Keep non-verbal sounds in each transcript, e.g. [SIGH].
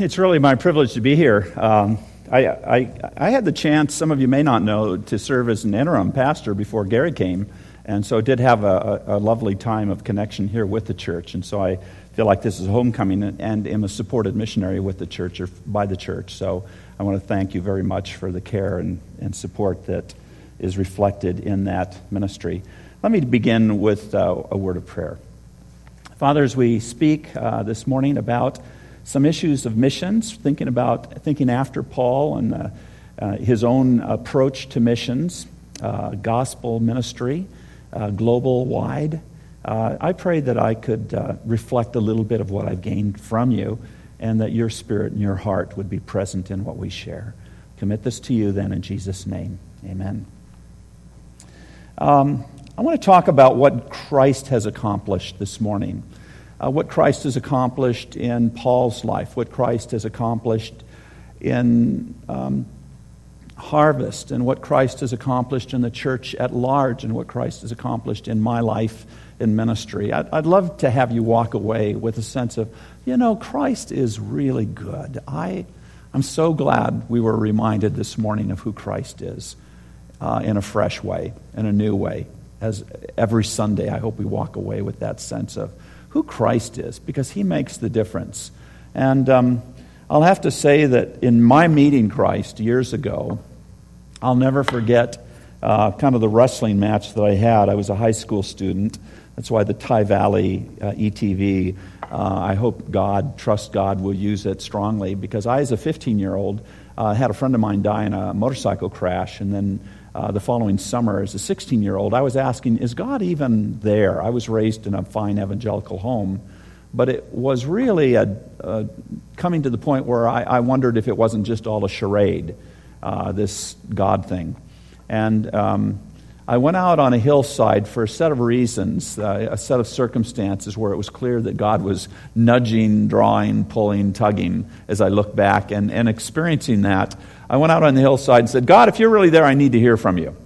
it's really my privilege to be here. Um, I, I, I, had the chance, some of you may not know, to serve as an interim pastor before Gary came, and so did have a, a, lovely time of connection here with the church. And so I feel like this is a homecoming and am a supported missionary with the church or by the church. So I want to thank you very much for the care and, and support that is reflected in that ministry. Let me begin with uh, a word of prayer. Father, as we speak uh, this morning about some issues of missions, thinking about thinking after Paul and uh, uh, his own approach to missions, uh, gospel ministry, uh, global wide. Uh, I pray that I could reflect a little bit of what I've gained from you, and that your spirit and your heart would be present in what we share. Commit this to you then in Jesus' name. Amen. Um, I want to talk about what Christ has accomplished this morning. Uh, what Christ has accomplished in Paul's life, what Christ has accomplished in um, harvest, and what Christ has accomplished in the church at large, and what Christ has accomplished in my life in ministry. I'd, I'd love to have you walk away with a sense of, you know, Christ is really good. I, I'm so glad we were reminded this morning of who Christ is uh, in a fresh way, in a new way as every Sunday, I hope we walk away with that sense of who Christ is, because he makes the difference. And um, I'll have to say that in my meeting Christ years ago, I'll never forget uh, kind of the wrestling match that I had. I was a high school student. That's why the Tye Valley uh, ETV, uh, I hope God, trust God, will use it strongly because I, as a 15 year old, uh, had a friend of mine die in a motorcycle crash and then uh, the following summer as a 16 year old, I was asking, is God even there? I was raised in a fine evangelical home, but it was really a, a coming to the point where I, I, wondered if it wasn't just all a charade, uh, this God thing. And um, I went out on a hillside for a set of reasons, uh, a set of circumstances where it was clear that God was nudging, drawing, pulling, tugging as I look back. And, and experiencing that, I went out on the hillside and said, God, if you're really there, I need to hear from you.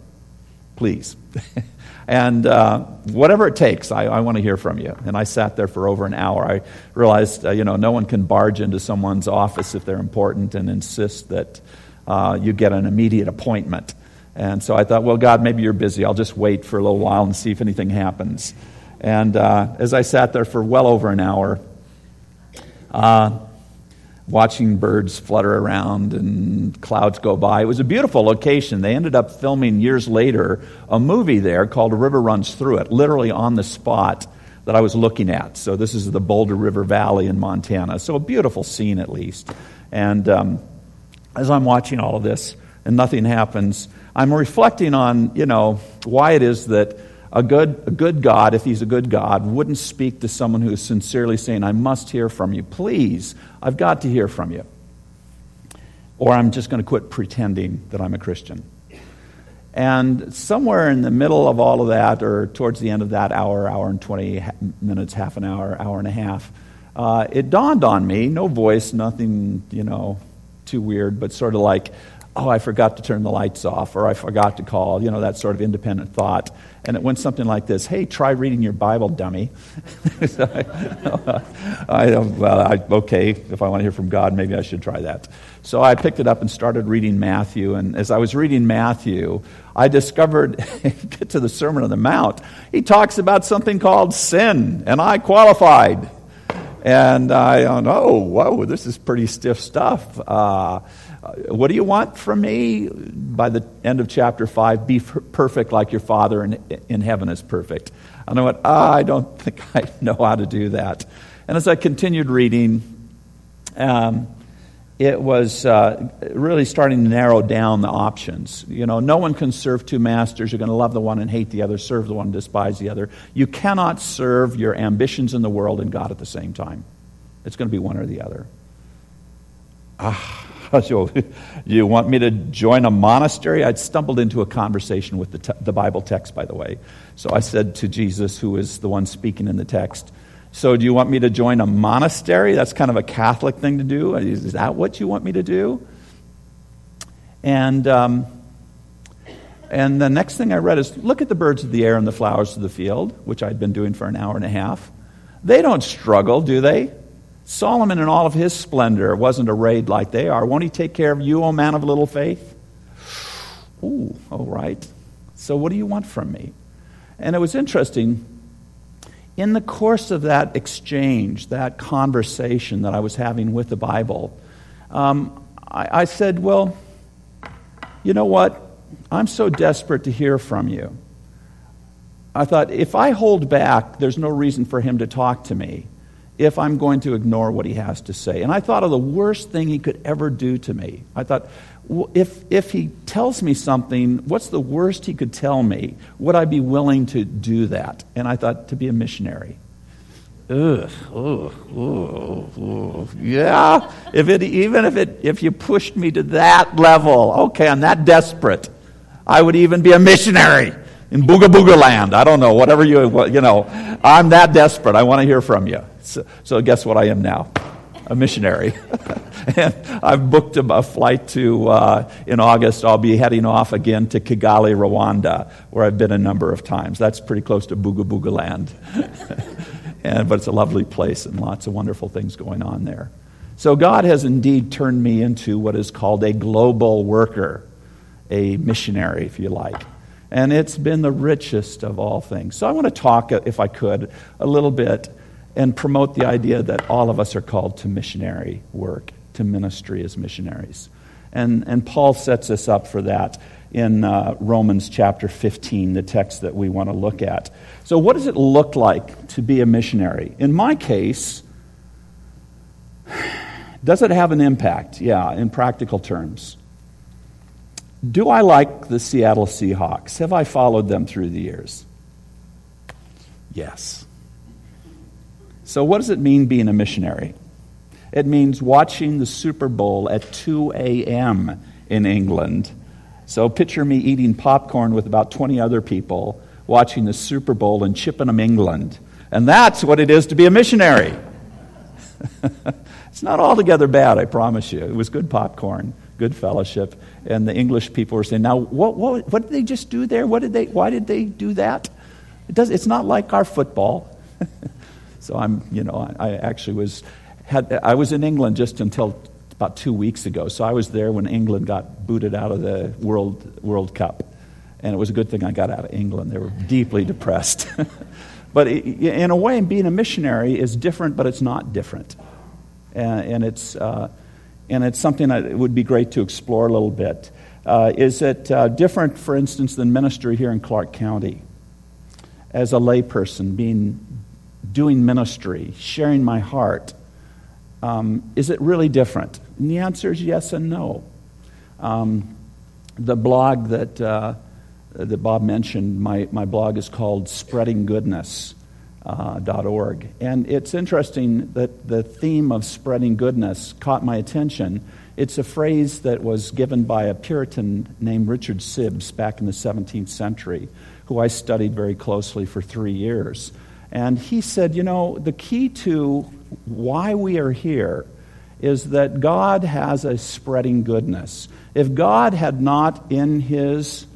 Please. [LAUGHS] and uh, whatever it takes, I, I want to hear from you. And I sat there for over an hour. I realized, uh, you know, no one can barge into someone's office if they're important and insist that uh, you get an immediate appointment. And so I thought, well, God, maybe you're busy. I'll just wait for a little while and see if anything happens. And uh, as I sat there for well over an hour, uh, watching birds flutter around and clouds go by, it was a beautiful location. They ended up filming years later a movie there called A River Runs Through It, literally on the spot that I was looking at. So this is the Boulder River Valley in Montana. So a beautiful scene, at least. And um, as I'm watching all of this and nothing happens, I'm reflecting on, you know, why it is that a good, a good God, if he's a good God, wouldn't speak to someone who is sincerely saying, I must hear from you. Please, I've got to hear from you. Or I'm just going to quit pretending that I'm a Christian. And somewhere in the middle of all of that, or towards the end of that hour, hour and 20 minutes, half an hour, hour and a half, uh, it dawned on me no voice, nothing, you know, too weird, but sort of like, oh, I forgot to turn the lights off, or I forgot to call, you know, that sort of independent thought. And it went something like this Hey, try reading your Bible, dummy. [LAUGHS] I, [LAUGHS] I, well, I, okay, if I want to hear from God, maybe I should try that. So I picked it up and started reading Matthew. And as I was reading Matthew, I discovered, [LAUGHS] get to the Sermon on the Mount, he talks about something called sin, and I qualified. And I oh, whoa, this is pretty stiff stuff. Uh, what do you want from me? By the end of chapter 5, be perfect like your Father in, in heaven is perfect. And I went, ah, I don't think [LAUGHS] I know how to do that. And as I continued reading, um, it was uh, really starting to narrow down the options. You know, no one can serve two masters. You're going to love the one and hate the other, serve the one and despise the other. You cannot serve your ambitions in the world and God at the same time. It's going to be one or the other. Ah, you, you want me to join a monastery? I'd stumbled into a conversation with the, te- the Bible text, by the way. So I said to Jesus, who is the one speaking in the text, So do you want me to join a monastery? That's kind of a Catholic thing to do. Is that what you want me to do? And, um, and the next thing I read is look at the birds of the air and the flowers of the field, which I'd been doing for an hour and a half. They don't struggle, do they? Solomon, in all of his splendor, wasn't arrayed like they are. Won't he take care of you, O man of little faith? Ooh, all right. So, what do you want from me? And it was interesting. In the course of that exchange, that conversation that I was having with the Bible, um, I, I said, Well, you know what? I'm so desperate to hear from you. I thought, if I hold back, there's no reason for him to talk to me if I'm going to ignore what he has to say. And I thought of the worst thing he could ever do to me. I thought, if, if he tells me something, what's the worst he could tell me? Would I be willing to do that? And I thought, to be a missionary. Ugh, ugh, ugh, ugh. yeah. If it, even if, it, if you pushed me to that level, okay, I'm that desperate, I would even be a missionary in Booga Booga land. I don't know, whatever you, you know. I'm that desperate. I want to hear from you. So, so guess what I am now? A missionary. [LAUGHS] and I've booked a, flight to, uh, in August, I'll be heading off again to Kigali, Rwanda, where I've been a number of times. That's pretty close to Booga Booga land. [LAUGHS] and, but it's a lovely place and lots of wonderful things going on there. So God has indeed turned me into what is called a global worker, a missionary, if you like. And it's been the richest of all things. So I want to talk, if I could, a little bit and promote the idea that all of us are called to missionary work, to ministry as missionaries. And, and Paul sets us up for that in uh, Romans chapter 15, the text that we want to look at. So, what does it look like to be a missionary? In my case, [SIGHS] does it have an impact? Yeah, in practical terms. Do I like the Seattle Seahawks? Have I followed them through the years? Yes. So, what does it mean being a missionary? It means watching the Super Bowl at 2 a.m. in England. So, picture me eating popcorn with about 20 other people watching the Super Bowl in Chippenham, England. And that's what it is to be a missionary. [LAUGHS] it's not altogether bad, I promise you. It was good popcorn, good fellowship. And the English people were saying, Now, what, what, what did they just do there? What did they, why did they do that? It does, it's not like our football. [LAUGHS] So I'm, you know, I actually was, had, I was in England just until about two weeks ago. So I was there when England got booted out of the World, World Cup. And it was a good thing I got out of England. They were deeply depressed. [LAUGHS] but in a way, being a missionary is different, but it's not different. And, and it's, uh, and it's something that would be great to explore a little bit. Uh, is it uh, different, for instance, than ministry here in Clark County? As a layperson, being doing ministry, sharing my heart, um, is it really different? And the answer is yes and no. Um, the blog that, uh, that Bob mentioned, my, my blog is called spreadinggoodness.org. Uh, and it's interesting that the theme of spreading goodness caught my attention. It's a phrase that was given by a Puritan named Richard Sibbes back in the 17th century, who I studied very closely for three years. And he said, you know, the key to why we are here is that God has a spreading goodness. If God had not, in his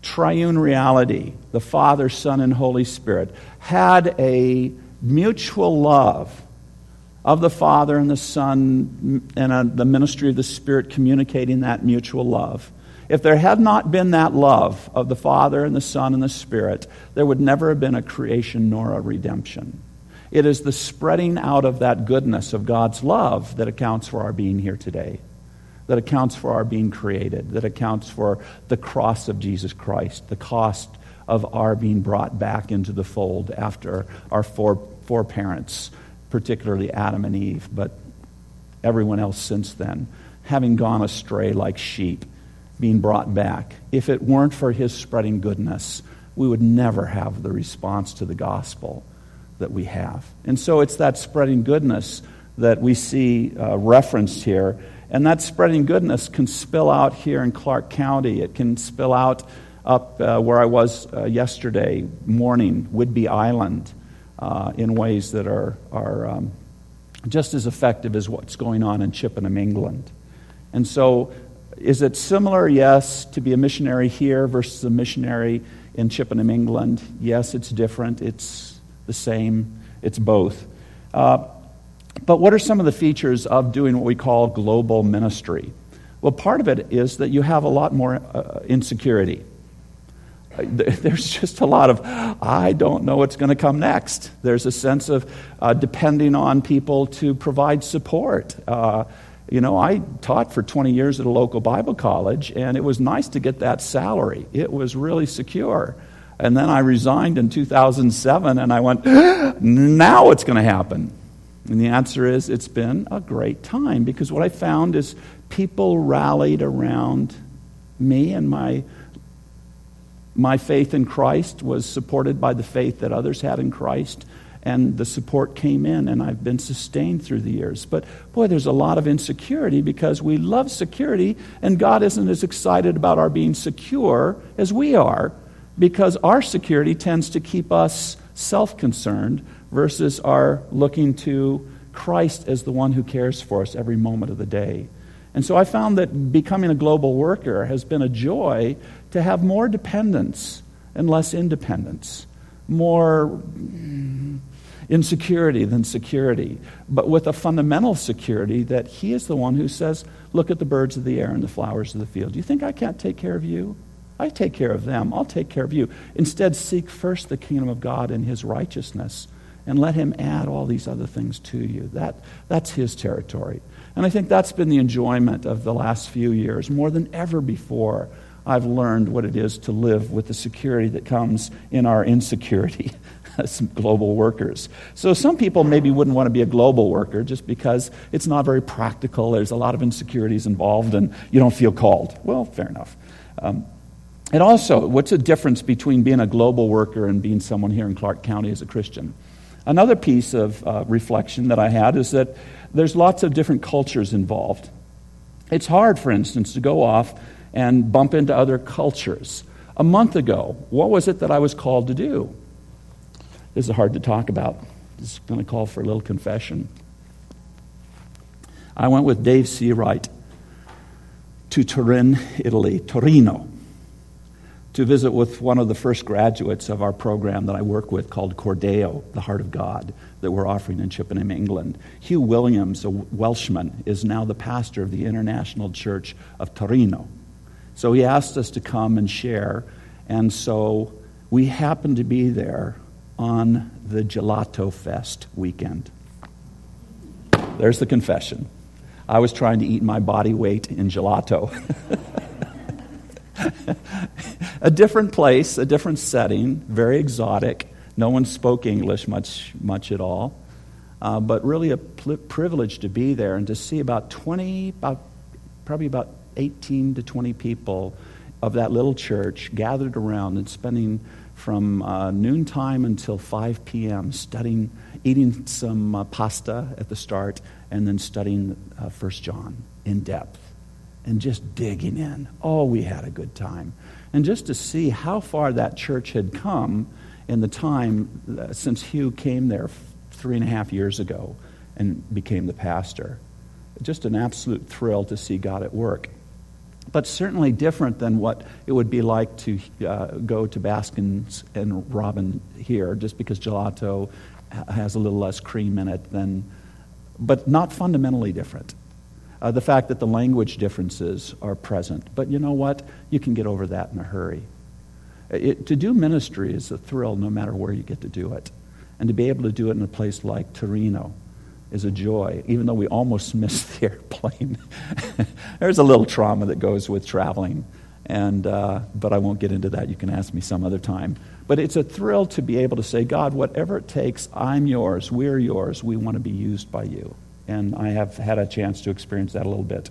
triune reality, the Father, Son, and Holy Spirit, had a mutual love of the Father and the Son and a, the ministry of the Spirit communicating that mutual love, if there had not been that love of the Father and the Son and the Spirit, there would never have been a creation nor a redemption. It is the spreading out of that goodness of God's love that accounts for our being here today, that accounts for our being created, that accounts for the cross of Jesus Christ, the cost of our being brought back into the fold after our four, four parents, particularly Adam and Eve, but everyone else since then, having gone astray like sheep being brought back. If it weren't for his spreading goodness, we would never have the response to the gospel that we have. And so it's that spreading goodness that we see uh, referenced here. And that spreading goodness can spill out here in Clark County. It can spill out up uh, where I was uh, yesterday morning, Whidbey Island, uh, in ways that are, are um, just as effective as what's going on in Chippenham, England. And so is it similar? Yes, to be a missionary here versus a missionary in Chippenham, England? Yes, it's different. It's the same. It's both. Uh, but what are some of the features of doing what we call global ministry? Well, part of it is that you have a lot more uh, insecurity. Uh, [LAUGHS] there's just a lot of, I don't know what's going to come next. There's a sense of uh, depending on people to provide support. You know, I taught for 20 years at a local Bible college, and it was nice to get that salary. It was really secure. And then I resigned in 2007, and I went, now what's going to happen? And the answer is it's been a great time because what I found is people rallied around me and my my faith in Christ was supported by the faith that others had in Christ and the support came in and I've been sustained through the years. But boy, there's a lot of insecurity because we love security and God isn't as excited about our being secure as we are because our security tends to keep us self-concerned versus our looking to Christ as the one who cares for us every moment of the day. And so I found that becoming a global worker has been a joy to have more dependence and less independence, more insecurity than security, but with a fundamental security that He is the one who says, Look at the birds of the air and the flowers of the field. You think I can't take care of you? I take care of them. I'll take care of you. Instead, seek first the kingdom of God and His righteousness and let him add all these other things to you. That, that's his territory. And I think that's been the enjoyment of the last few years. More than ever before, I've learned what it is to live with the security that comes in our insecurity [LAUGHS] [LAUGHS] global workers. So some people maybe wouldn't want to be a global worker just because it's not very practical. There's a lot of insecurities involved and you don't feel called. Well, fair enough. Um, and also, what's the difference between being a global worker and being someone here in Clark County as a Christian? Another piece of uh, reflection that I had is that there's lots of different cultures involved. It's hard, for instance, to go off and bump into other cultures. A month ago, what was it that I was called to do? This is hard to talk about. This is going to call for a little confession. I went with Dave Seawright to Turin, Italy, Torino to visit with one of the first graduates of our program that I work with called Cor Deo, the Heart of God, that we're offering in Chippenham, England. Hugh Williams, a Welshman, is now the pastor of the International Church of Torino. So he asked us to come and share, and so we happened to be there on the Gelato Fest weekend. There's the confession. I was trying to eat my body weight in gelato. [LAUGHS] a different place, a different setting, very exotic. No one spoke English much, much at all. Uh, but really a pl- privilege to be there and to see about 20, about, probably about 18 to 20 people of that little church gathered around and spending from uh, noontime until 5 p.m. studying, eating some uh, pasta at the start, and then studying uh, 1 John in depth and just digging in. Oh, we had a good time. And just to see how far that church had come in the time uh, since Hugh came there three and a half years ago and became the pastor. Just an absolute thrill to see God at work. But certainly different than what it would be like to uh, go to Baskin's and Robin here, just because gelato has a little less cream in it than, but not fundamentally different uh, the fact that the language differences are present. But you know what? You can get over that in a hurry. It, to do ministry is a thrill no matter where you get to do it. And to be able to do it in a place like Torino is a joy, even though we almost [LAUGHS] missed the airplane. [LAUGHS] There's a little trauma that goes with traveling. And, uh, but I won't get into that. You can ask me some other time. But it's a thrill to be able to say, God, whatever it takes, I'm yours. We're yours. We want to be used by you and I have had a chance to experience that a little bit.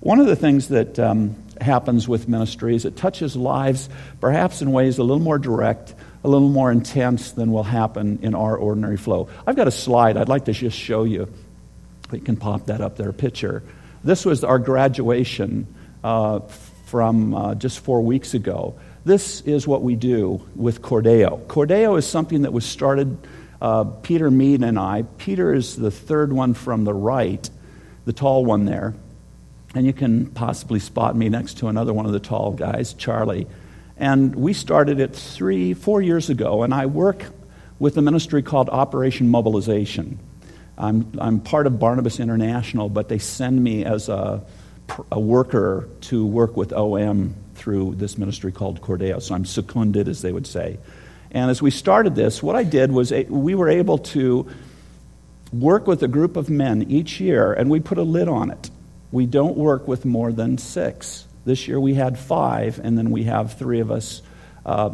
One of the things that um, happens with ministry is it touches lives perhaps in ways a little more direct, a little more intense than will happen in our ordinary flow. I've got a slide I'd like to just show you. We can pop that up there, picture. This was our graduation uh, from uh, just four weeks ago. This is what we do with Cor Deo. Cordeo is something that was started uh, Peter Mead and I. Peter is the third one from the right, the tall one there. And you can possibly spot me next to another one of the tall guys, Charlie. And we started it three, four years ago, and I work with a ministry called Operation Mobilization. I'm, I'm part of Barnabas International, but they send me as a, a worker to work with OM through this ministry called Cor Deo. So I'm seconded, as they would say. And as we started this, what I did was a, we were able to work with a group of men each year, and we put a lid on it. We don't work with more than six. This year we had five, and then we have three of us uh,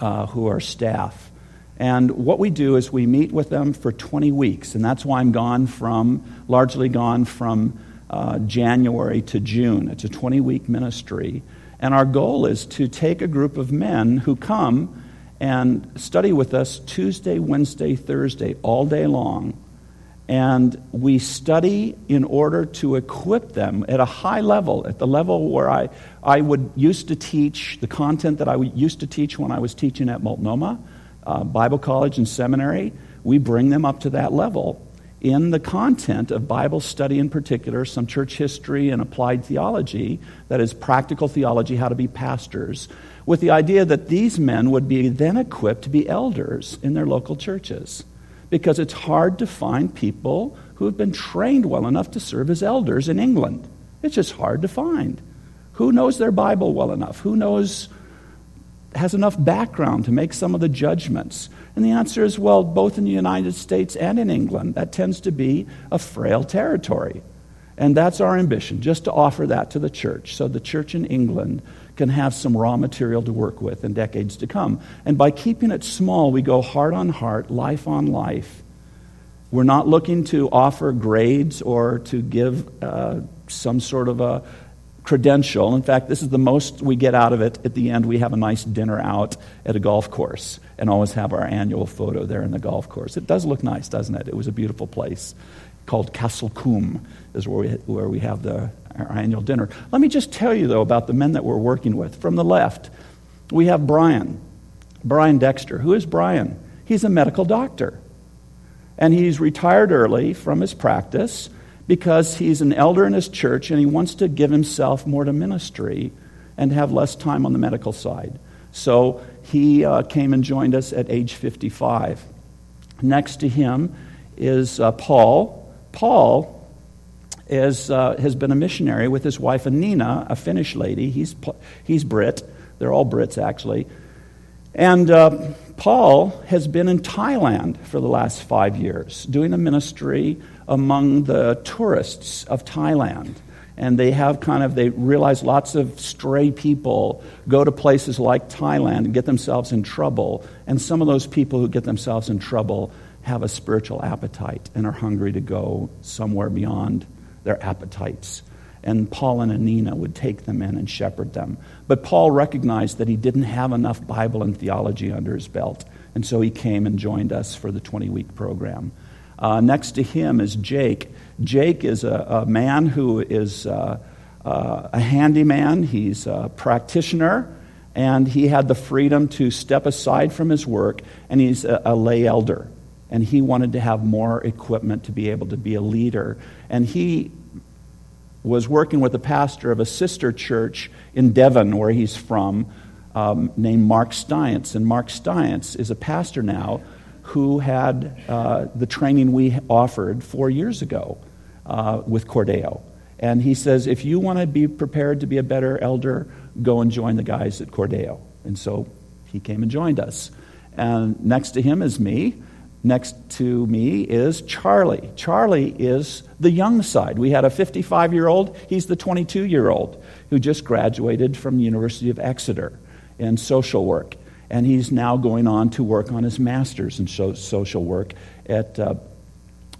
uh, who are staff. And what we do is we meet with them for 20 weeks, and that's why I'm gone from, largely gone from uh, January to June. It's a 20 week ministry. And our goal is to take a group of men who come and study with us Tuesday, Wednesday, Thursday, all day long. And we study in order to equip them at a high level, at the level where I, I would used to teach the content that I used to teach when I was teaching at Multnomah, uh, Bible College and Seminary. We bring them up to that level in the content of Bible study in particular, some church history and applied theology, that is, practical theology, how to be pastors, with the idea that these men would be then equipped to be elders in their local churches. Because it's hard to find people who have been trained well enough to serve as elders in England. It's just hard to find. Who knows their Bible well enough? Who knows, has enough background to make some of the judgments? And the answer is well, both in the United States and in England, that tends to be a frail territory. And that's our ambition, just to offer that to the church. So the church in England can have some raw material to work with in decades to come. And by keeping it small, we go heart on heart, life on life. We're not looking to offer grades or to give uh, some sort of a credential. In fact, this is the most we get out of it. At the end, we have a nice dinner out at a golf course and always have our annual photo there in the golf course. It does look nice, doesn't it? It was a beautiful place called Castle Combe, is where we, where we have the, our annual dinner. Let me just tell you, though, about the men that we're working with. From the left, we have Brian, Brian Dexter. Who is Brian? He's a medical doctor. And he's retired early from his practice because he's an elder in his church and he wants to give himself more to ministry and have less time on the medical side. So he uh, came and joined us at age 55. Next to him is uh, Paul. Paul is, uh, has been a missionary with his wife Anina, a Finnish lady. He's, he's Brit. They're all Brits, actually. And uh, Paul has been in Thailand for the last five years, doing a ministry among the tourists of Thailand and they have kind of they realize lots of stray people go to places like Thailand and get themselves in trouble and some of those people who get themselves in trouble have a spiritual appetite and are hungry to go somewhere beyond their appetites. And Paul and Anina would take them in and shepherd them. But Paul recognized that he didn't have enough Bible and theology under his belt and so he came and joined us for the 20 week program. Uh, next to him is Jake. Jake is a, a man who is uh, uh, a handyman, he's a practitioner, and he had the freedom to step aside from his work, and he's a, a lay elder. And he wanted to have more equipment to be able to be a leader. And he was working with the pastor of a sister church in Devon, where he's from, um, named Mark Stience. And Mark Stience is a pastor now who had uh, the training we offered four years ago uh, with Cor Deo. And he says, if you want to be prepared to be a better elder, go and join the guys at Cor Deo. And so he came and joined us. And next to him is me. Next to me is Charlie. Charlie is the young side. We had a 55 year old, he's the 22 year old who just graduated from the University of Exeter in social work. And he's now going on to work on his master's in social work at uh,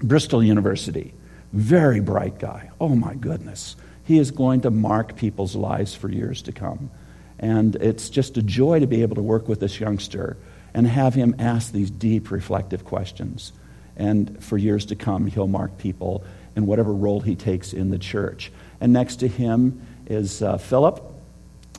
Bristol University. Very bright guy. Oh my goodness. He is going to mark people's lives for years to come. And it's just a joy to be able to work with this youngster and have him ask these deep, reflective questions. And for years to come, he'll mark people in whatever role he takes in the church. And next to him is uh, Philip.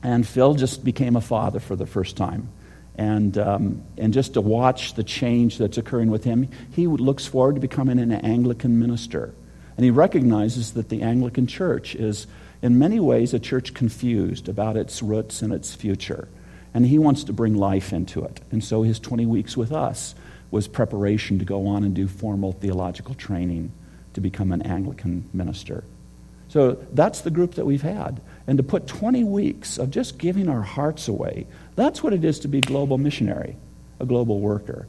And Phil just became a father for the first time. And, um, and just to watch the change that's occurring with him, he looks forward to becoming an Anglican minister. And he recognizes that the Anglican Church is, in many ways, a church confused about its roots and its future. And he wants to bring life into it. And so his 20 weeks with us was preparation to go on and do formal theological training to become an Anglican minister. So that's the group that we've had. And to put 20 weeks of just giving our hearts away, that's what it is to be global missionary, a global worker,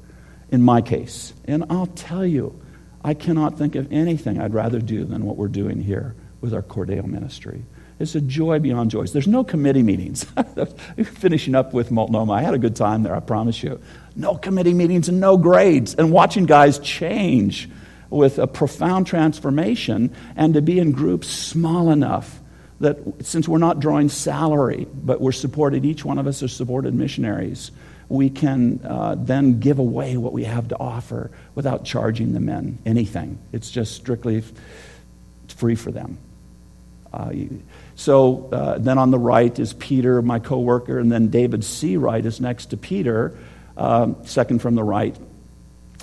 in my case. And I'll tell you, I cannot think of anything I'd rather do than what we're doing here with our Cor Deo ministry. It's a joy beyond joys. There's no committee meetings. [LAUGHS] Finishing up with Multnomah, I had a good time there, I promise you. No committee meetings and no grades, and watching guys change with a profound transformation, and to be in groups small enough that since we're not drawing salary, but we're supported, each one of us are supported missionaries, we can uh, then give away what we have to offer without charging the men anything. It's just strictly free for them. Uh, so uh, then on the right is Peter, my coworker, and then David C. Wright is next to Peter, uh, second from the right.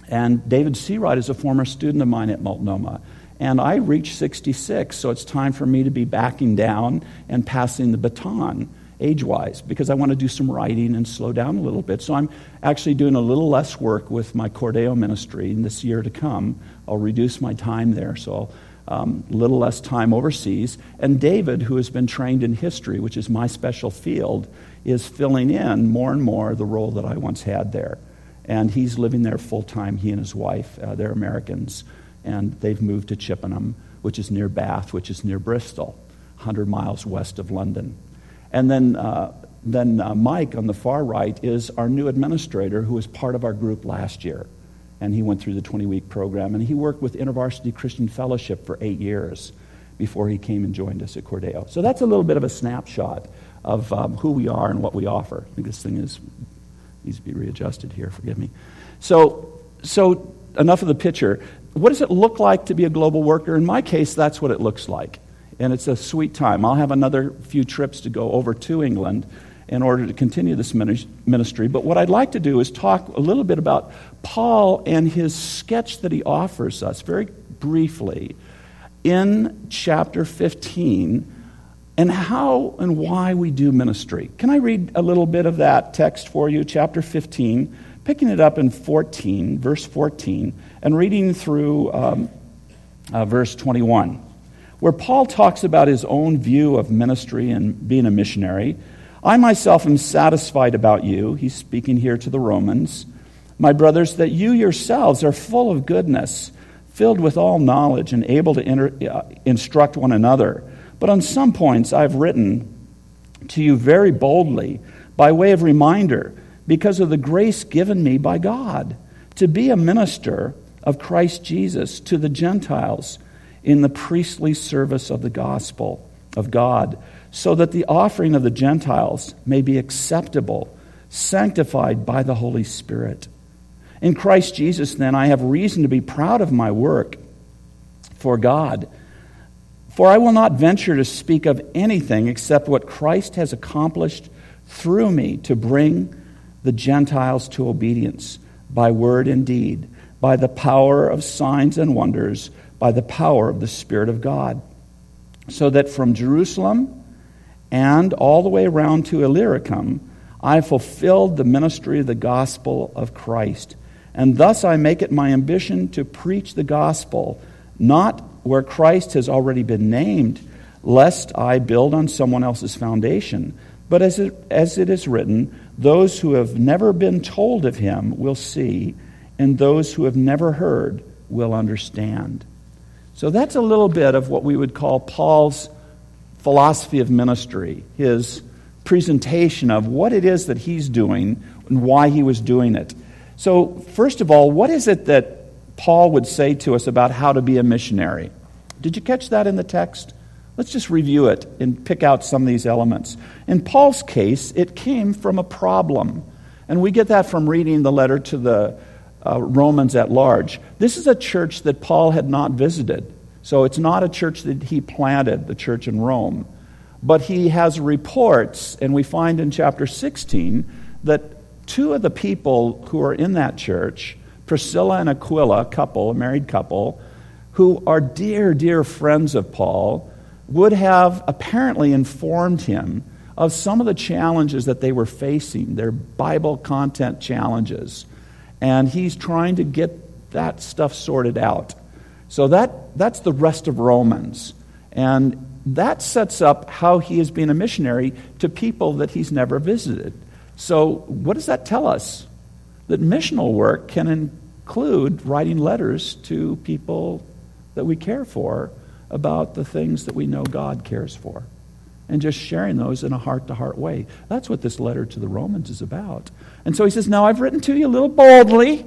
And David C. Wright is a former student of mine at Multnomah. And I reached 66, so it's time for me to be backing down and passing the baton age wise because I want to do some writing and slow down a little bit. So I'm actually doing a little less work with my Cor Deo ministry in this year to come. I'll reduce my time there, so I'll um, little less time overseas. And David, who has been trained in history, which is my special field, is filling in more and more the role that I once had there. And he's living there full time, he and his wife. Uh, they're Americans, and they've moved to Chippenham, which is near Bath, which is near Bristol, 100 miles west of London. And then, uh, then uh, Mike on the far right is our new administrator who was part of our group last year and he went through the 20 week program. And he worked with InterVarsity Christian Fellowship for eight years before he came and joined us at Cor Deo. So that's a little bit of a snapshot of um, who we are and what we offer. I think this thing is needs to be readjusted here. Forgive me. So, so enough of the picture. What does it look like to be a global worker? In my case, that's what it looks like. And it's a sweet time. I'll have another few trips to go over to England in order to continue this ministry. But what I'd like to do is talk a little bit about Paul and his sketch that he offers us very briefly in chapter 15 and how and why we do ministry. Can I read a little bit of that text for you? Chapter 15, picking it up in 14, verse 14, and reading through um, uh, verse 21, where Paul talks about his own view of ministry and being a missionary. I myself am satisfied about you, he's speaking here to the Romans, my brothers, that you yourselves are full of goodness, filled with all knowledge, and able to inter- uh, instruct one another. But on some points I've written to you very boldly by way of reminder, because of the grace given me by God, to be a minister of Christ Jesus to the Gentiles in the priestly service of the gospel of God so that the offering of the Gentiles may be acceptable, sanctified by the Holy Spirit. In Christ Jesus, then, I have reason to be proud of my work for God. For I will not venture to speak of anything except what Christ has accomplished through me to bring the Gentiles to obedience by word and deed, by the power of signs and wonders, by the power of the Spirit of God. So that from Jerusalem, and all the way around to Illyricum, I fulfilled the ministry of the gospel of Christ. And thus I make it my ambition to preach the gospel, not where Christ has already been named, lest I build on someone else's foundation. But as it, as it is written, those who have never been told of him will see, and those who have never heard will understand. So that's a little bit of what we would call Paul's philosophy of ministry, his presentation of what it is that he's doing and why he was doing it. So, first of all, what is it that Paul would say to us about how to be a missionary? Did you catch that in the text? Let's just review it and pick out some of these elements. In Paul's case, it came from a problem. And we get that from reading the letter to the uh, Romans at large. This is a church that Paul had not visited. So it's not a church that he planted, the church in Rome. But he has reports, and we find in chapter 16 that two of the people who are in that church, Priscilla and Aquila, a couple, a married couple, who are dear, dear friends of Paul, would have apparently informed him of some of the challenges that they were facing, their Bible content challenges. And he's trying to get that stuff sorted out. So that, that's the rest of Romans. And that sets up how he has been a missionary to people that he's never visited. So, what does that tell us? That missional work can include writing letters to people that we care for about the things that we know God cares for and just sharing those in a heart to heart way. That's what this letter to the Romans is about. And so he says, Now I've written to you a little boldly.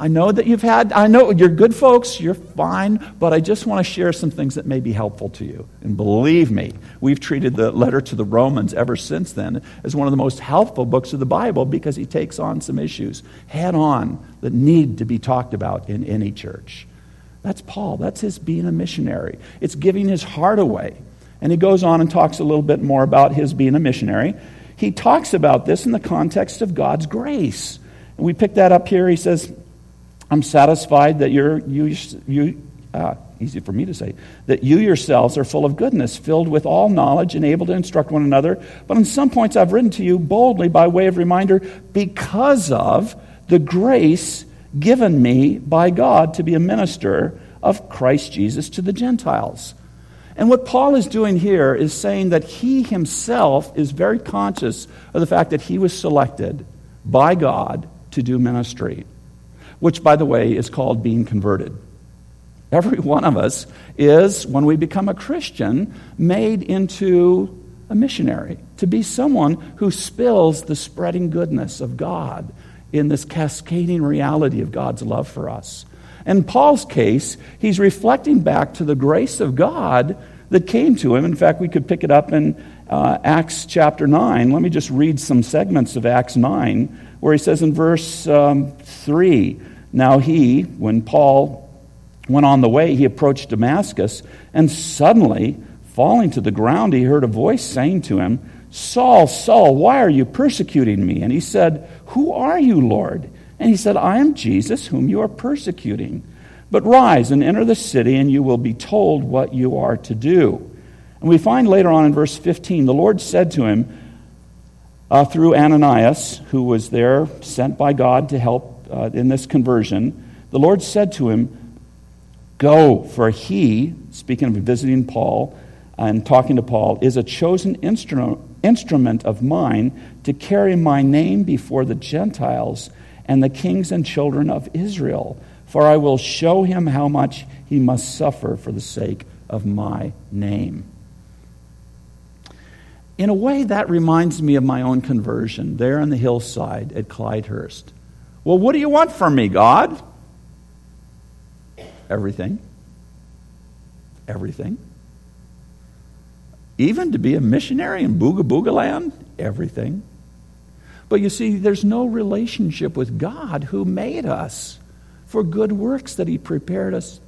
I know that you've had, I know you're good folks, you're fine, but I just want to share some things that may be helpful to you. And believe me, we've treated the letter to the Romans ever since then as one of the most helpful books of the Bible because he takes on some issues head on that need to be talked about in any church. That's Paul. That's his being a missionary. It's giving his heart away. And he goes on and talks a little bit more about his being a missionary. He talks about this in the context of God's grace. And we pick that up here. He says, I'm satisfied that you're, you, you uh, easy for me to say, that you yourselves are full of goodness, filled with all knowledge, and able to instruct one another. But on some points I've written to you boldly by way of reminder because of the grace given me by God to be a minister of Christ Jesus to the Gentiles. And what Paul is doing here is saying that he himself is very conscious of the fact that he was selected by God to do ministry, which, by the way, is called being converted. Every one of us is, when we become a Christian, made into a missionary, to be someone who spills the spreading goodness of God in this cascading reality of God's love for us. In Paul's case, he's reflecting back to the grace of God that came to him. In fact, we could pick it up in uh, Acts chapter 9. Let me just read some segments of Acts 9, where he says in verse um, 3 Now he, when Paul went on the way, he approached Damascus, and suddenly, falling to the ground, he heard a voice saying to him, Saul, Saul, why are you persecuting me? And he said, Who are you, Lord? And he said, I am Jesus, whom you are persecuting. But rise and enter the city, and you will be told what you are to do. And we find later on in verse 15, the Lord said to him, uh, through Ananias, who was there sent by God to help uh, in this conversion, the Lord said to him, Go, for he, speaking of visiting Paul and talking to Paul, is a chosen instrument instrument of mine to carry my name before the Gentiles and the kings and children of Israel. For I will show him how much he must suffer for the sake of my name. In a way, that reminds me of my own conversion there on the hillside at Clydehurst. Well, what do you want from me, God? Everything. Everything even to be a missionary in Booga Booga land? Everything. But you see, there's no relationship with God who made us for good works that He prepared us,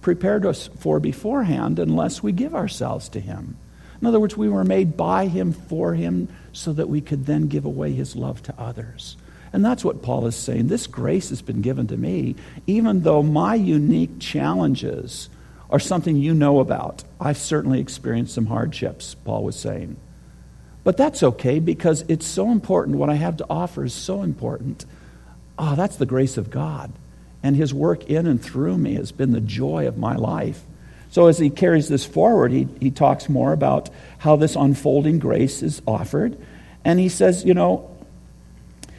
prepared us for beforehand unless we give ourselves to Him. In other words, we were made by Him for Him so that we could then give away His love to others. And that's what Paul is saying. This grace has been given to me, even though my unique challenges are something you know about. I've certainly experienced some hardships, Paul was saying. But that's okay because it's so important. What I have to offer is so important. Oh, that's the grace of God. And his work in and through me has been the joy of my life. So as he carries this forward, he, he talks more about how this unfolding grace is offered. And he says, you know,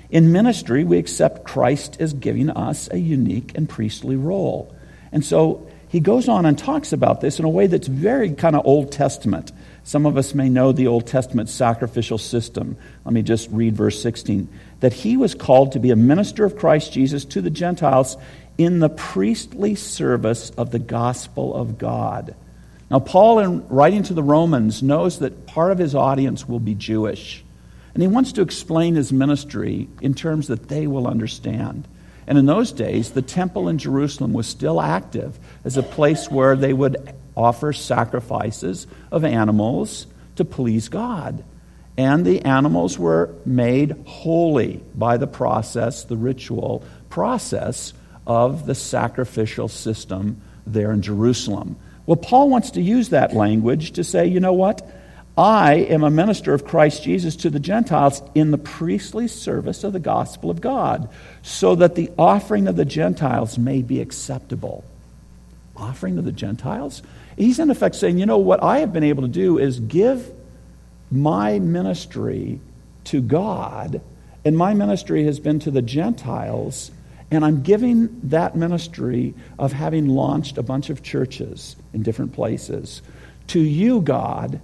in ministry, we accept Christ as giving us a unique and priestly role. And so he goes on and talks about this in a way that's very kind of Old Testament. Some of us may know the Old Testament sacrificial system. Let me just read verse 16. That he was called to be a minister of Christ Jesus to the Gentiles in the priestly service of the gospel of God. Now, Paul, in writing to the Romans, knows that part of his audience will be Jewish. And he wants to explain his ministry in terms that they will understand. And in those days, the temple in Jerusalem was still active as a place where they would offer sacrifices of animals to please God. And the animals were made holy by the process, the ritual process of the sacrificial system there in Jerusalem. Well, Paul wants to use that language to say, you know what? I am a minister of Christ Jesus to the Gentiles in the priestly service of the gospel of God, so that the offering of the Gentiles may be acceptable. Offering of the Gentiles? He's in effect saying, you know, what I have been able to do is give my ministry to God, and my ministry has been to the Gentiles, and I'm giving that ministry of having launched a bunch of churches in different places to you, God,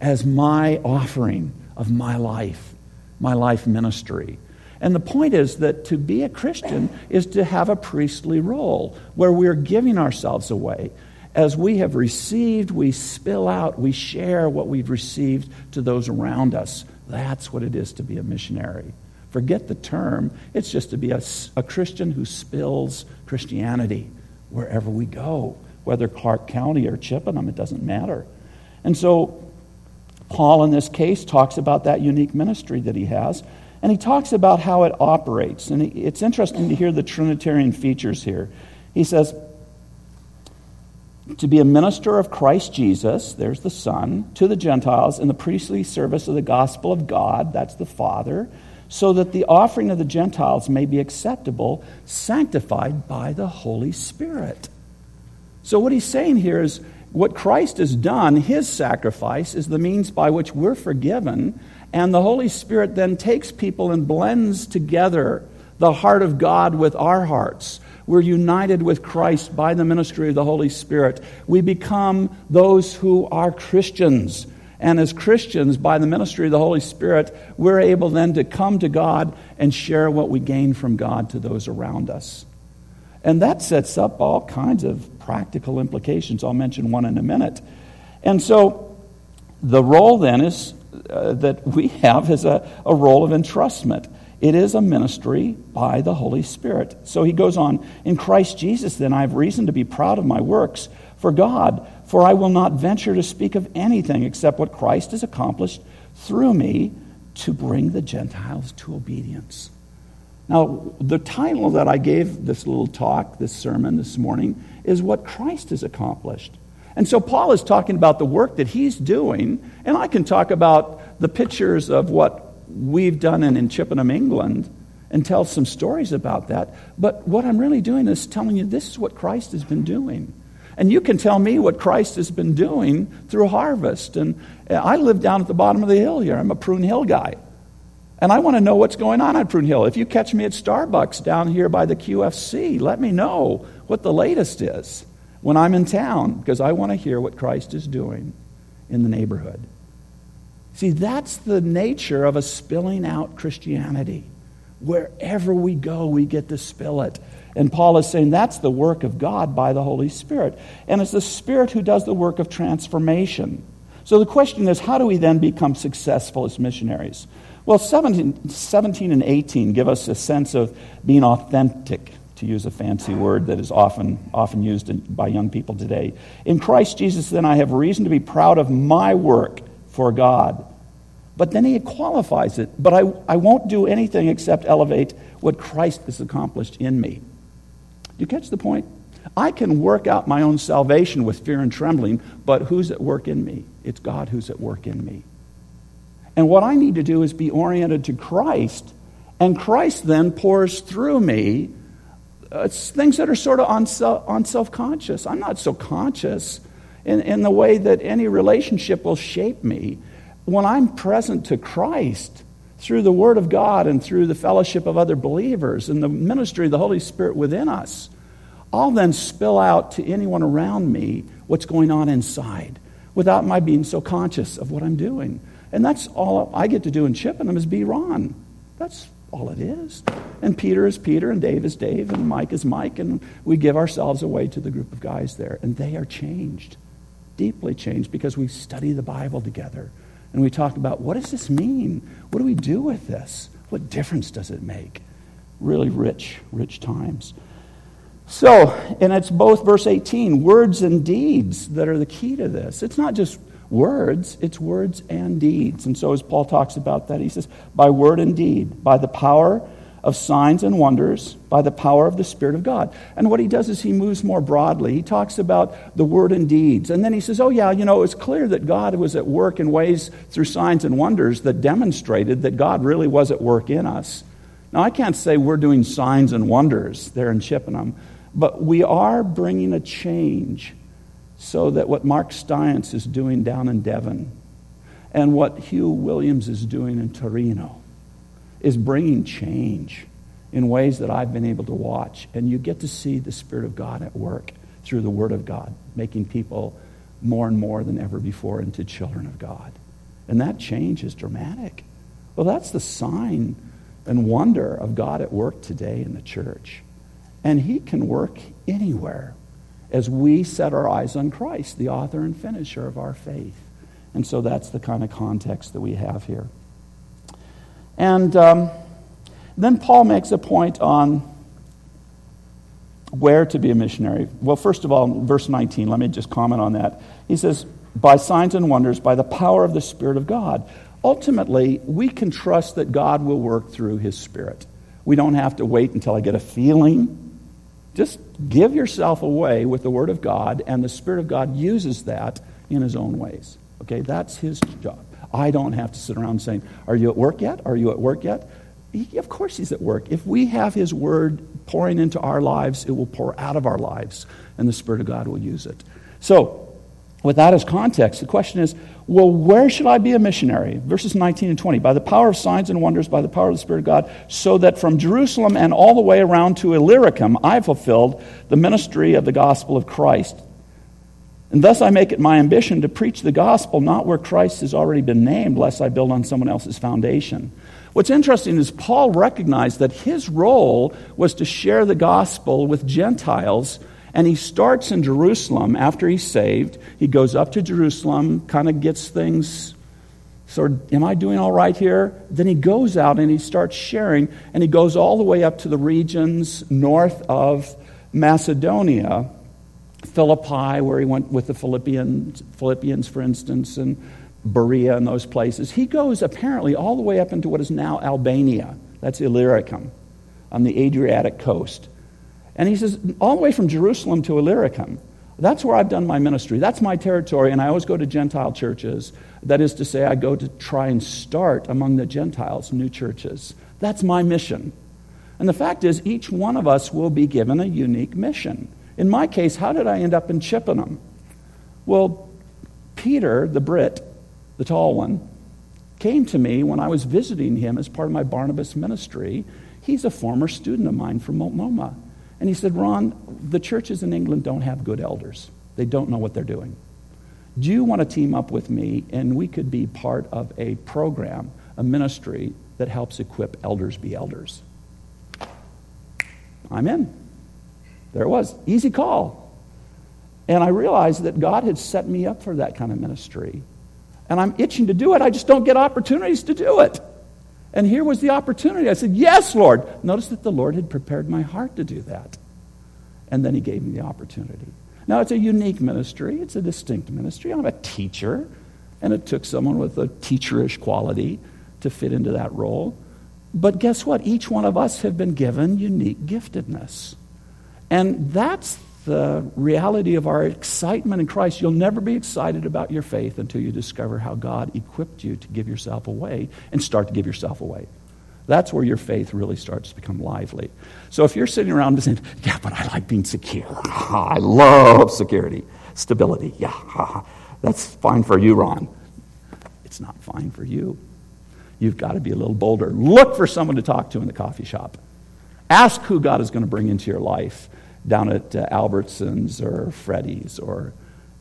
as my offering of my life, my life ministry. And the point is that to be a Christian is to have a priestly role where we're giving ourselves away. As we have received, we spill out, we share what we've received to those around us. That's what it is to be a missionary. Forget the term, it's just to be a, a Christian who spills Christianity wherever we go, whether Clark County or Chippenham, it doesn't matter. And so, Paul, in this case, talks about that unique ministry that he has, and he talks about how it operates. And it's interesting to hear the Trinitarian features here. He says, to be a minister of Christ Jesus, there's the Son, to the Gentiles in the priestly service of the gospel of God, that's the Father, so that the offering of the Gentiles may be acceptable, sanctified by the Holy Spirit. So, what he's saying here is what Christ has done, his sacrifice, is the means by which we're forgiven, and the Holy Spirit then takes people and blends together the heart of God with our hearts. We're united with Christ by the ministry of the Holy Spirit. We become those who are Christians. And as Christians, by the ministry of the Holy Spirit, we're able then to come to God and share what we gain from God to those around us. And that sets up all kinds of practical implications. I'll mention one in a minute. And so the role then is uh, that we have is a, a role of entrustment. It is a ministry by the Holy Spirit. So he goes on In Christ Jesus, then, I have reason to be proud of my works for God for I will not venture to speak of anything except what Christ has accomplished through me to bring the Gentiles to obedience. Now, the title that I gave this little talk, this sermon this morning, is What Christ has Accomplished. And so Paul is talking about the work that he's doing, and I can talk about the pictures of what we've done in, in Chippenham, England, and tell some stories about that. But what I'm really doing is telling you this is what Christ has been doing. And you can tell me what Christ has been doing through harvest. And I live down at the bottom of the hill here. I'm a Prune Hill guy. And I want to know what's going on at Prune Hill. If you catch me at Starbucks down here by the QFC, let me know what the latest is when I'm in town because I want to hear what Christ is doing in the neighborhood. See, that's the nature of a spilling out Christianity. Wherever we go, we get to spill it. And Paul is saying that's the work of God by the Holy Spirit. And it's the Spirit who does the work of transformation. So the question is how do we then become successful as missionaries? Well, 17, 17 and 18 give us a sense of being authentic, to use a fancy word that is often, often used in, by young people today. In Christ Jesus, then, I have reason to be proud of my work for God. But then he qualifies it. But I, I won't do anything except elevate what Christ has accomplished in me. Do you catch the point? I can work out my own salvation with fear and trembling, but who's at work in me? It's God who's at work in me. And what I need to do is be oriented to Christ, and Christ then pours through me uh, things that are sort of unself conscious. I'm not so conscious in, in the way that any relationship will shape me. When I'm present to Christ, through the Word of God and through the fellowship of other believers and the ministry of the Holy Spirit within us, I'll then spill out to anyone around me what's going on inside without my being so conscious of what I'm doing. And that's all I get to do in Chippenham is be Ron. That's all it is. And Peter is Peter, and Dave is Dave, and Mike is Mike, and we give ourselves away to the group of guys there. And they are changed, deeply changed, because we study the Bible together and we talk about what does this mean? What do we do with this? What difference does it make? Really rich, rich times. So, and it's both verse 18, words and deeds that are the key to this. It's not just words, it's words and deeds. And so, as Paul talks about that, he says, by word and deed, by the power of signs and wonders by the power of the Spirit of God. And what he does is he moves more broadly. He talks about the word and deeds. And then he says, oh, yeah, you know, it's clear that God was at work in ways through signs and wonders that demonstrated that God really was at work in us. Now, I can't say we're doing signs and wonders there in Chippenham, but we are bringing a change so that what Mark Stience is doing down in Devon and what Hugh Williams is doing in Torino is bringing change in ways that I've been able to watch. And you get to see the Spirit of God at work through the Word of God, making people more and more than ever before into children of God. And that change is dramatic. Well, that's the sign and wonder of God at work today in the church. And He can work anywhere as we set our eyes on Christ, the author and finisher of our faith. And so that's the kind of context that we have here. And um, then Paul makes a point on where to be a missionary. Well, first of all, verse 19, let me just comment on that. He says, by signs and wonders, by the power of the Spirit of God. Ultimately, we can trust that God will work through His Spirit. We don't have to wait until I get a feeling. Just give yourself away with the Word of God, and the Spirit of God uses that in His own ways. Okay, that's His job. I don't have to sit around saying, Are you at work yet? Are you at work yet? He, of course, He's at work. If we have His Word pouring into our lives, it will pour out of our lives, and the Spirit of God will use it. So, with that as context, the question is well, where should I be a missionary? Verses 19 and 20. By the power of signs and wonders, by the power of the Spirit of God, so that from Jerusalem and all the way around to Illyricum I fulfilled the ministry of the gospel of Christ. And thus I make it my ambition to preach the gospel not where Christ has already been named, lest I build on someone else's foundation. What's interesting is Paul recognized that his role was to share the gospel with Gentiles and he starts in Jerusalem after he's saved. He goes up to Jerusalem, kind of gets things sort of, am I doing all right here? Then he goes out and he starts sharing, and he goes all the way up to the regions north of Macedonia, Philippi, where he went with the Philippians, Philippians for instance, and Berea and those places. He goes apparently all the way up into what is now Albania. That's Illyricum on the Adriatic coast. And he says, all the way from Jerusalem to Illyricum, that's where I've done my ministry. That's my territory, and I always go to Gentile churches. That is to say, I go to try and start among the Gentiles new churches. That's my mission. And the fact is, each one of us will be given a unique mission. In my case, how did I end up in Chippenham? Well, Peter, the Brit, the tall one, came to me when I was visiting him as part of my Barnabas ministry. He's a former student of mine from Multnomah. And he said, Ron, the churches in England don't have good elders. They don't know what they're doing. Do you want to team up with me and we could be part of a program, a ministry that helps equip elders be elders? I'm in. There it was. Easy call. And I realized that God had set me up for that kind of ministry. And I'm itching to do it. I just don't get opportunities to do it. And here was the opportunity. I said, Yes, Lord. Notice that the Lord had prepared my heart to do that. And then He gave me the opportunity. Now, it's a unique ministry, it's a distinct ministry. I'm a teacher, and it took someone with a teacherish quality to fit into that role. But guess what? Each one of us have been given unique giftedness. And that's the reality of our excitement in Christ. You'll never be excited about your faith until you discover how God equipped you to give yourself away and start to give yourself away. That's where your faith really starts to become lively. So if you're sitting around saying, Yeah, but I like being secure. [LAUGHS] I love security, stability. Yeah, [LAUGHS] that's fine for you, Ron. It's not fine for you. You've got to be a little bolder. Look for someone to talk to in the coffee shop. Ask who God is going to bring into your life down at uh, Albertsons or Freddy's or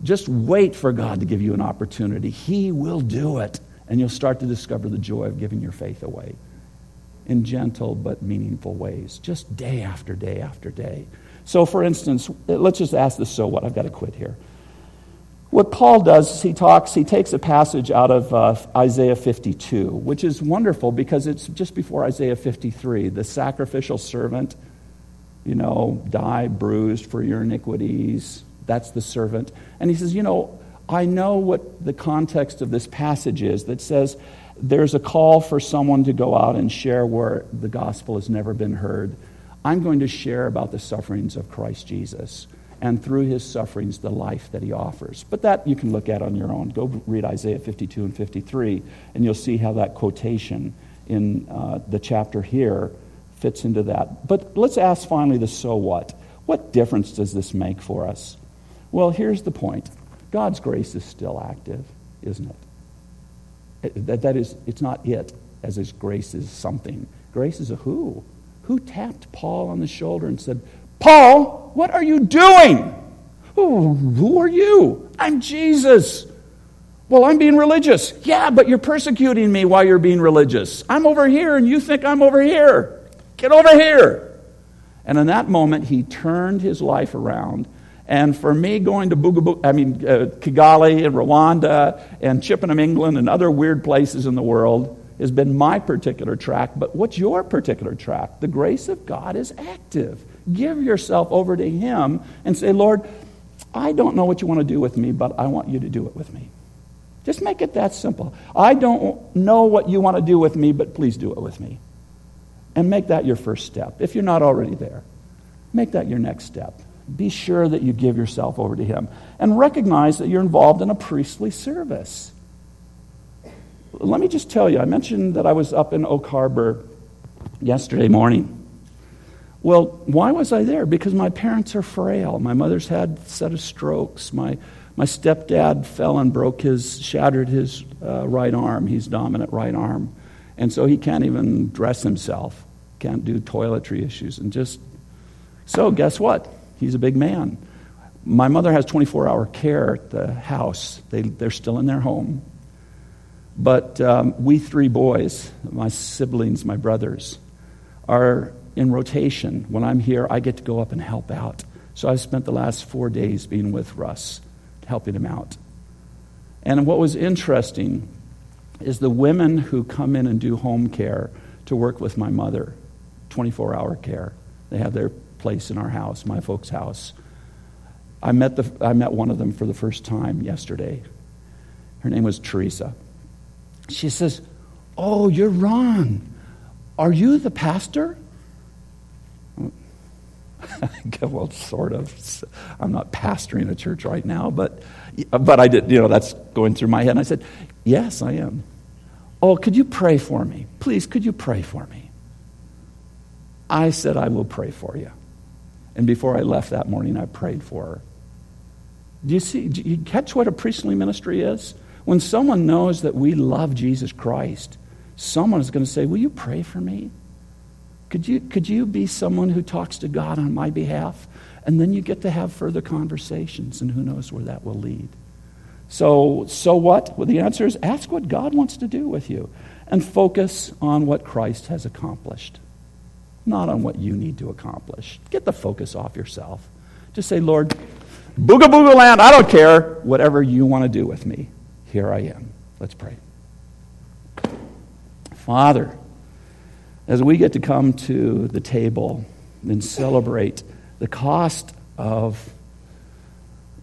just wait for God to give you an opportunity. He will do it. And you'll start to discover the joy of giving your faith away in gentle but meaningful ways, just day after day after day. So, for instance, let's just ask this so what? I've got to quit here. What Paul does is he talks, he takes a passage out of uh, Isaiah 52, which is wonderful because it's just before Isaiah 53. The sacrificial servant you know, die bruised for your iniquities. That's the servant. And he says, you know, I know what the context of this passage is that says, there's a call for someone to go out and share where the gospel has never been heard. I'm going to share about the sufferings of Christ Jesus and through his sufferings, the life that he offers. But that you can look at on your own. Go read Isaiah 52 and 53, and you'll see how that quotation in uh, the chapter here fits into that. But let's ask finally the so what. What difference does this make for us? Well, here's the point God's grace is still active, isn't it? Eh, that, that is, it's not it, as his grace is something. Grace is a who. Who tapped Paul on the shoulder and said, Paul, what are you doing? Oh, who are you? I'm Jesus. Well, I'm being religious. Yeah, but you're persecuting me while you're being religious. I'm over here and you think I'm over here. Get over here. And in that moment, he turned his life around. And for me, going to Bugaboo, I mean, uh, Kigali and Rwanda and Chippenham, England, and other weird places in the world has been my particular track. But what's your particular track? The grace of God is active. Give yourself over to Him and say, Lord, I don't know what you want to do with me, but I want you to do it with me. Just make it that simple. I don't know what you want to do with me, but please do it with me. And make that your first step. If you're not already there, make that your next step. Be sure that you give yourself over to Him and recognize that you're involved in a priestly service. Let me just tell you, I mentioned that I was up in Oak Harbor yesterday morning. Well, why was I there? Because my parents are frail. My mother's had a set of strokes. My, my stepdad fell and broke his, shattered his uh, right arm. He's dominant right arm. And so he can't even dress himself, can't do toiletry issues. And just, so guess what? He's a big man. My mother has 24 hour care at the house, they, they're still in their home. But um, we three boys, my siblings, my brothers, are in rotation. When I'm here, I get to go up and help out. So I've spent the last four days being with Russ, helping him out. And what was interesting is the women who come in and do home care to work with my mother, 24 hour care. They have their place in our house, my folks' house. I met, the, I met one of them for the first time yesterday. Her name was Teresa. She says, Oh, you're Ron. Are you the pastor? [LAUGHS] well, sort of. I'm not pastoring a church right now, but, but I did, you know, that's going through my head. And I said, Yes, I am. Oh, could you pray for me? Please, could you pray for me? I said, I will pray for you. And before I left that morning, I prayed for her. Do you see, do you catch what a priestly ministry is? When someone knows that we love Jesus Christ, someone is going to say, Will you pray for me? Could you, could you be someone who talks to God on my behalf? And then you get to have further conversations, and who knows where that will lead. So, so what? Well, the answer is ask what God wants to do with you and focus on what Christ has accomplished, not on what you need to accomplish. Get the focus off yourself. Just say, Lord, booga booga land, I don't care. Whatever you want to do with me, here I am. Let's pray. Father, as we get to come to the table and celebrate the cost of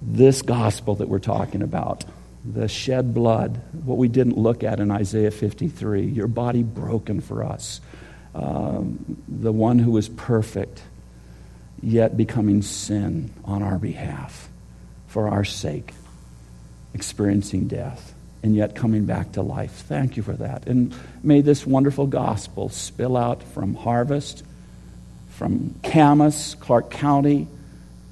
this gospel that we're talking about, the shed blood, what we didn't look at in Isaiah 53, your body broken for us, um, the one who was perfect, yet becoming sin on our behalf for our sake, experiencing death and yet coming back to life. Thank you for that. And may this wonderful gospel spill out from Harvest, from Camas, Clark County,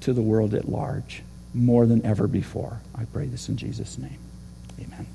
to the world at large more than ever before. I pray this in Jesus' name. Amen.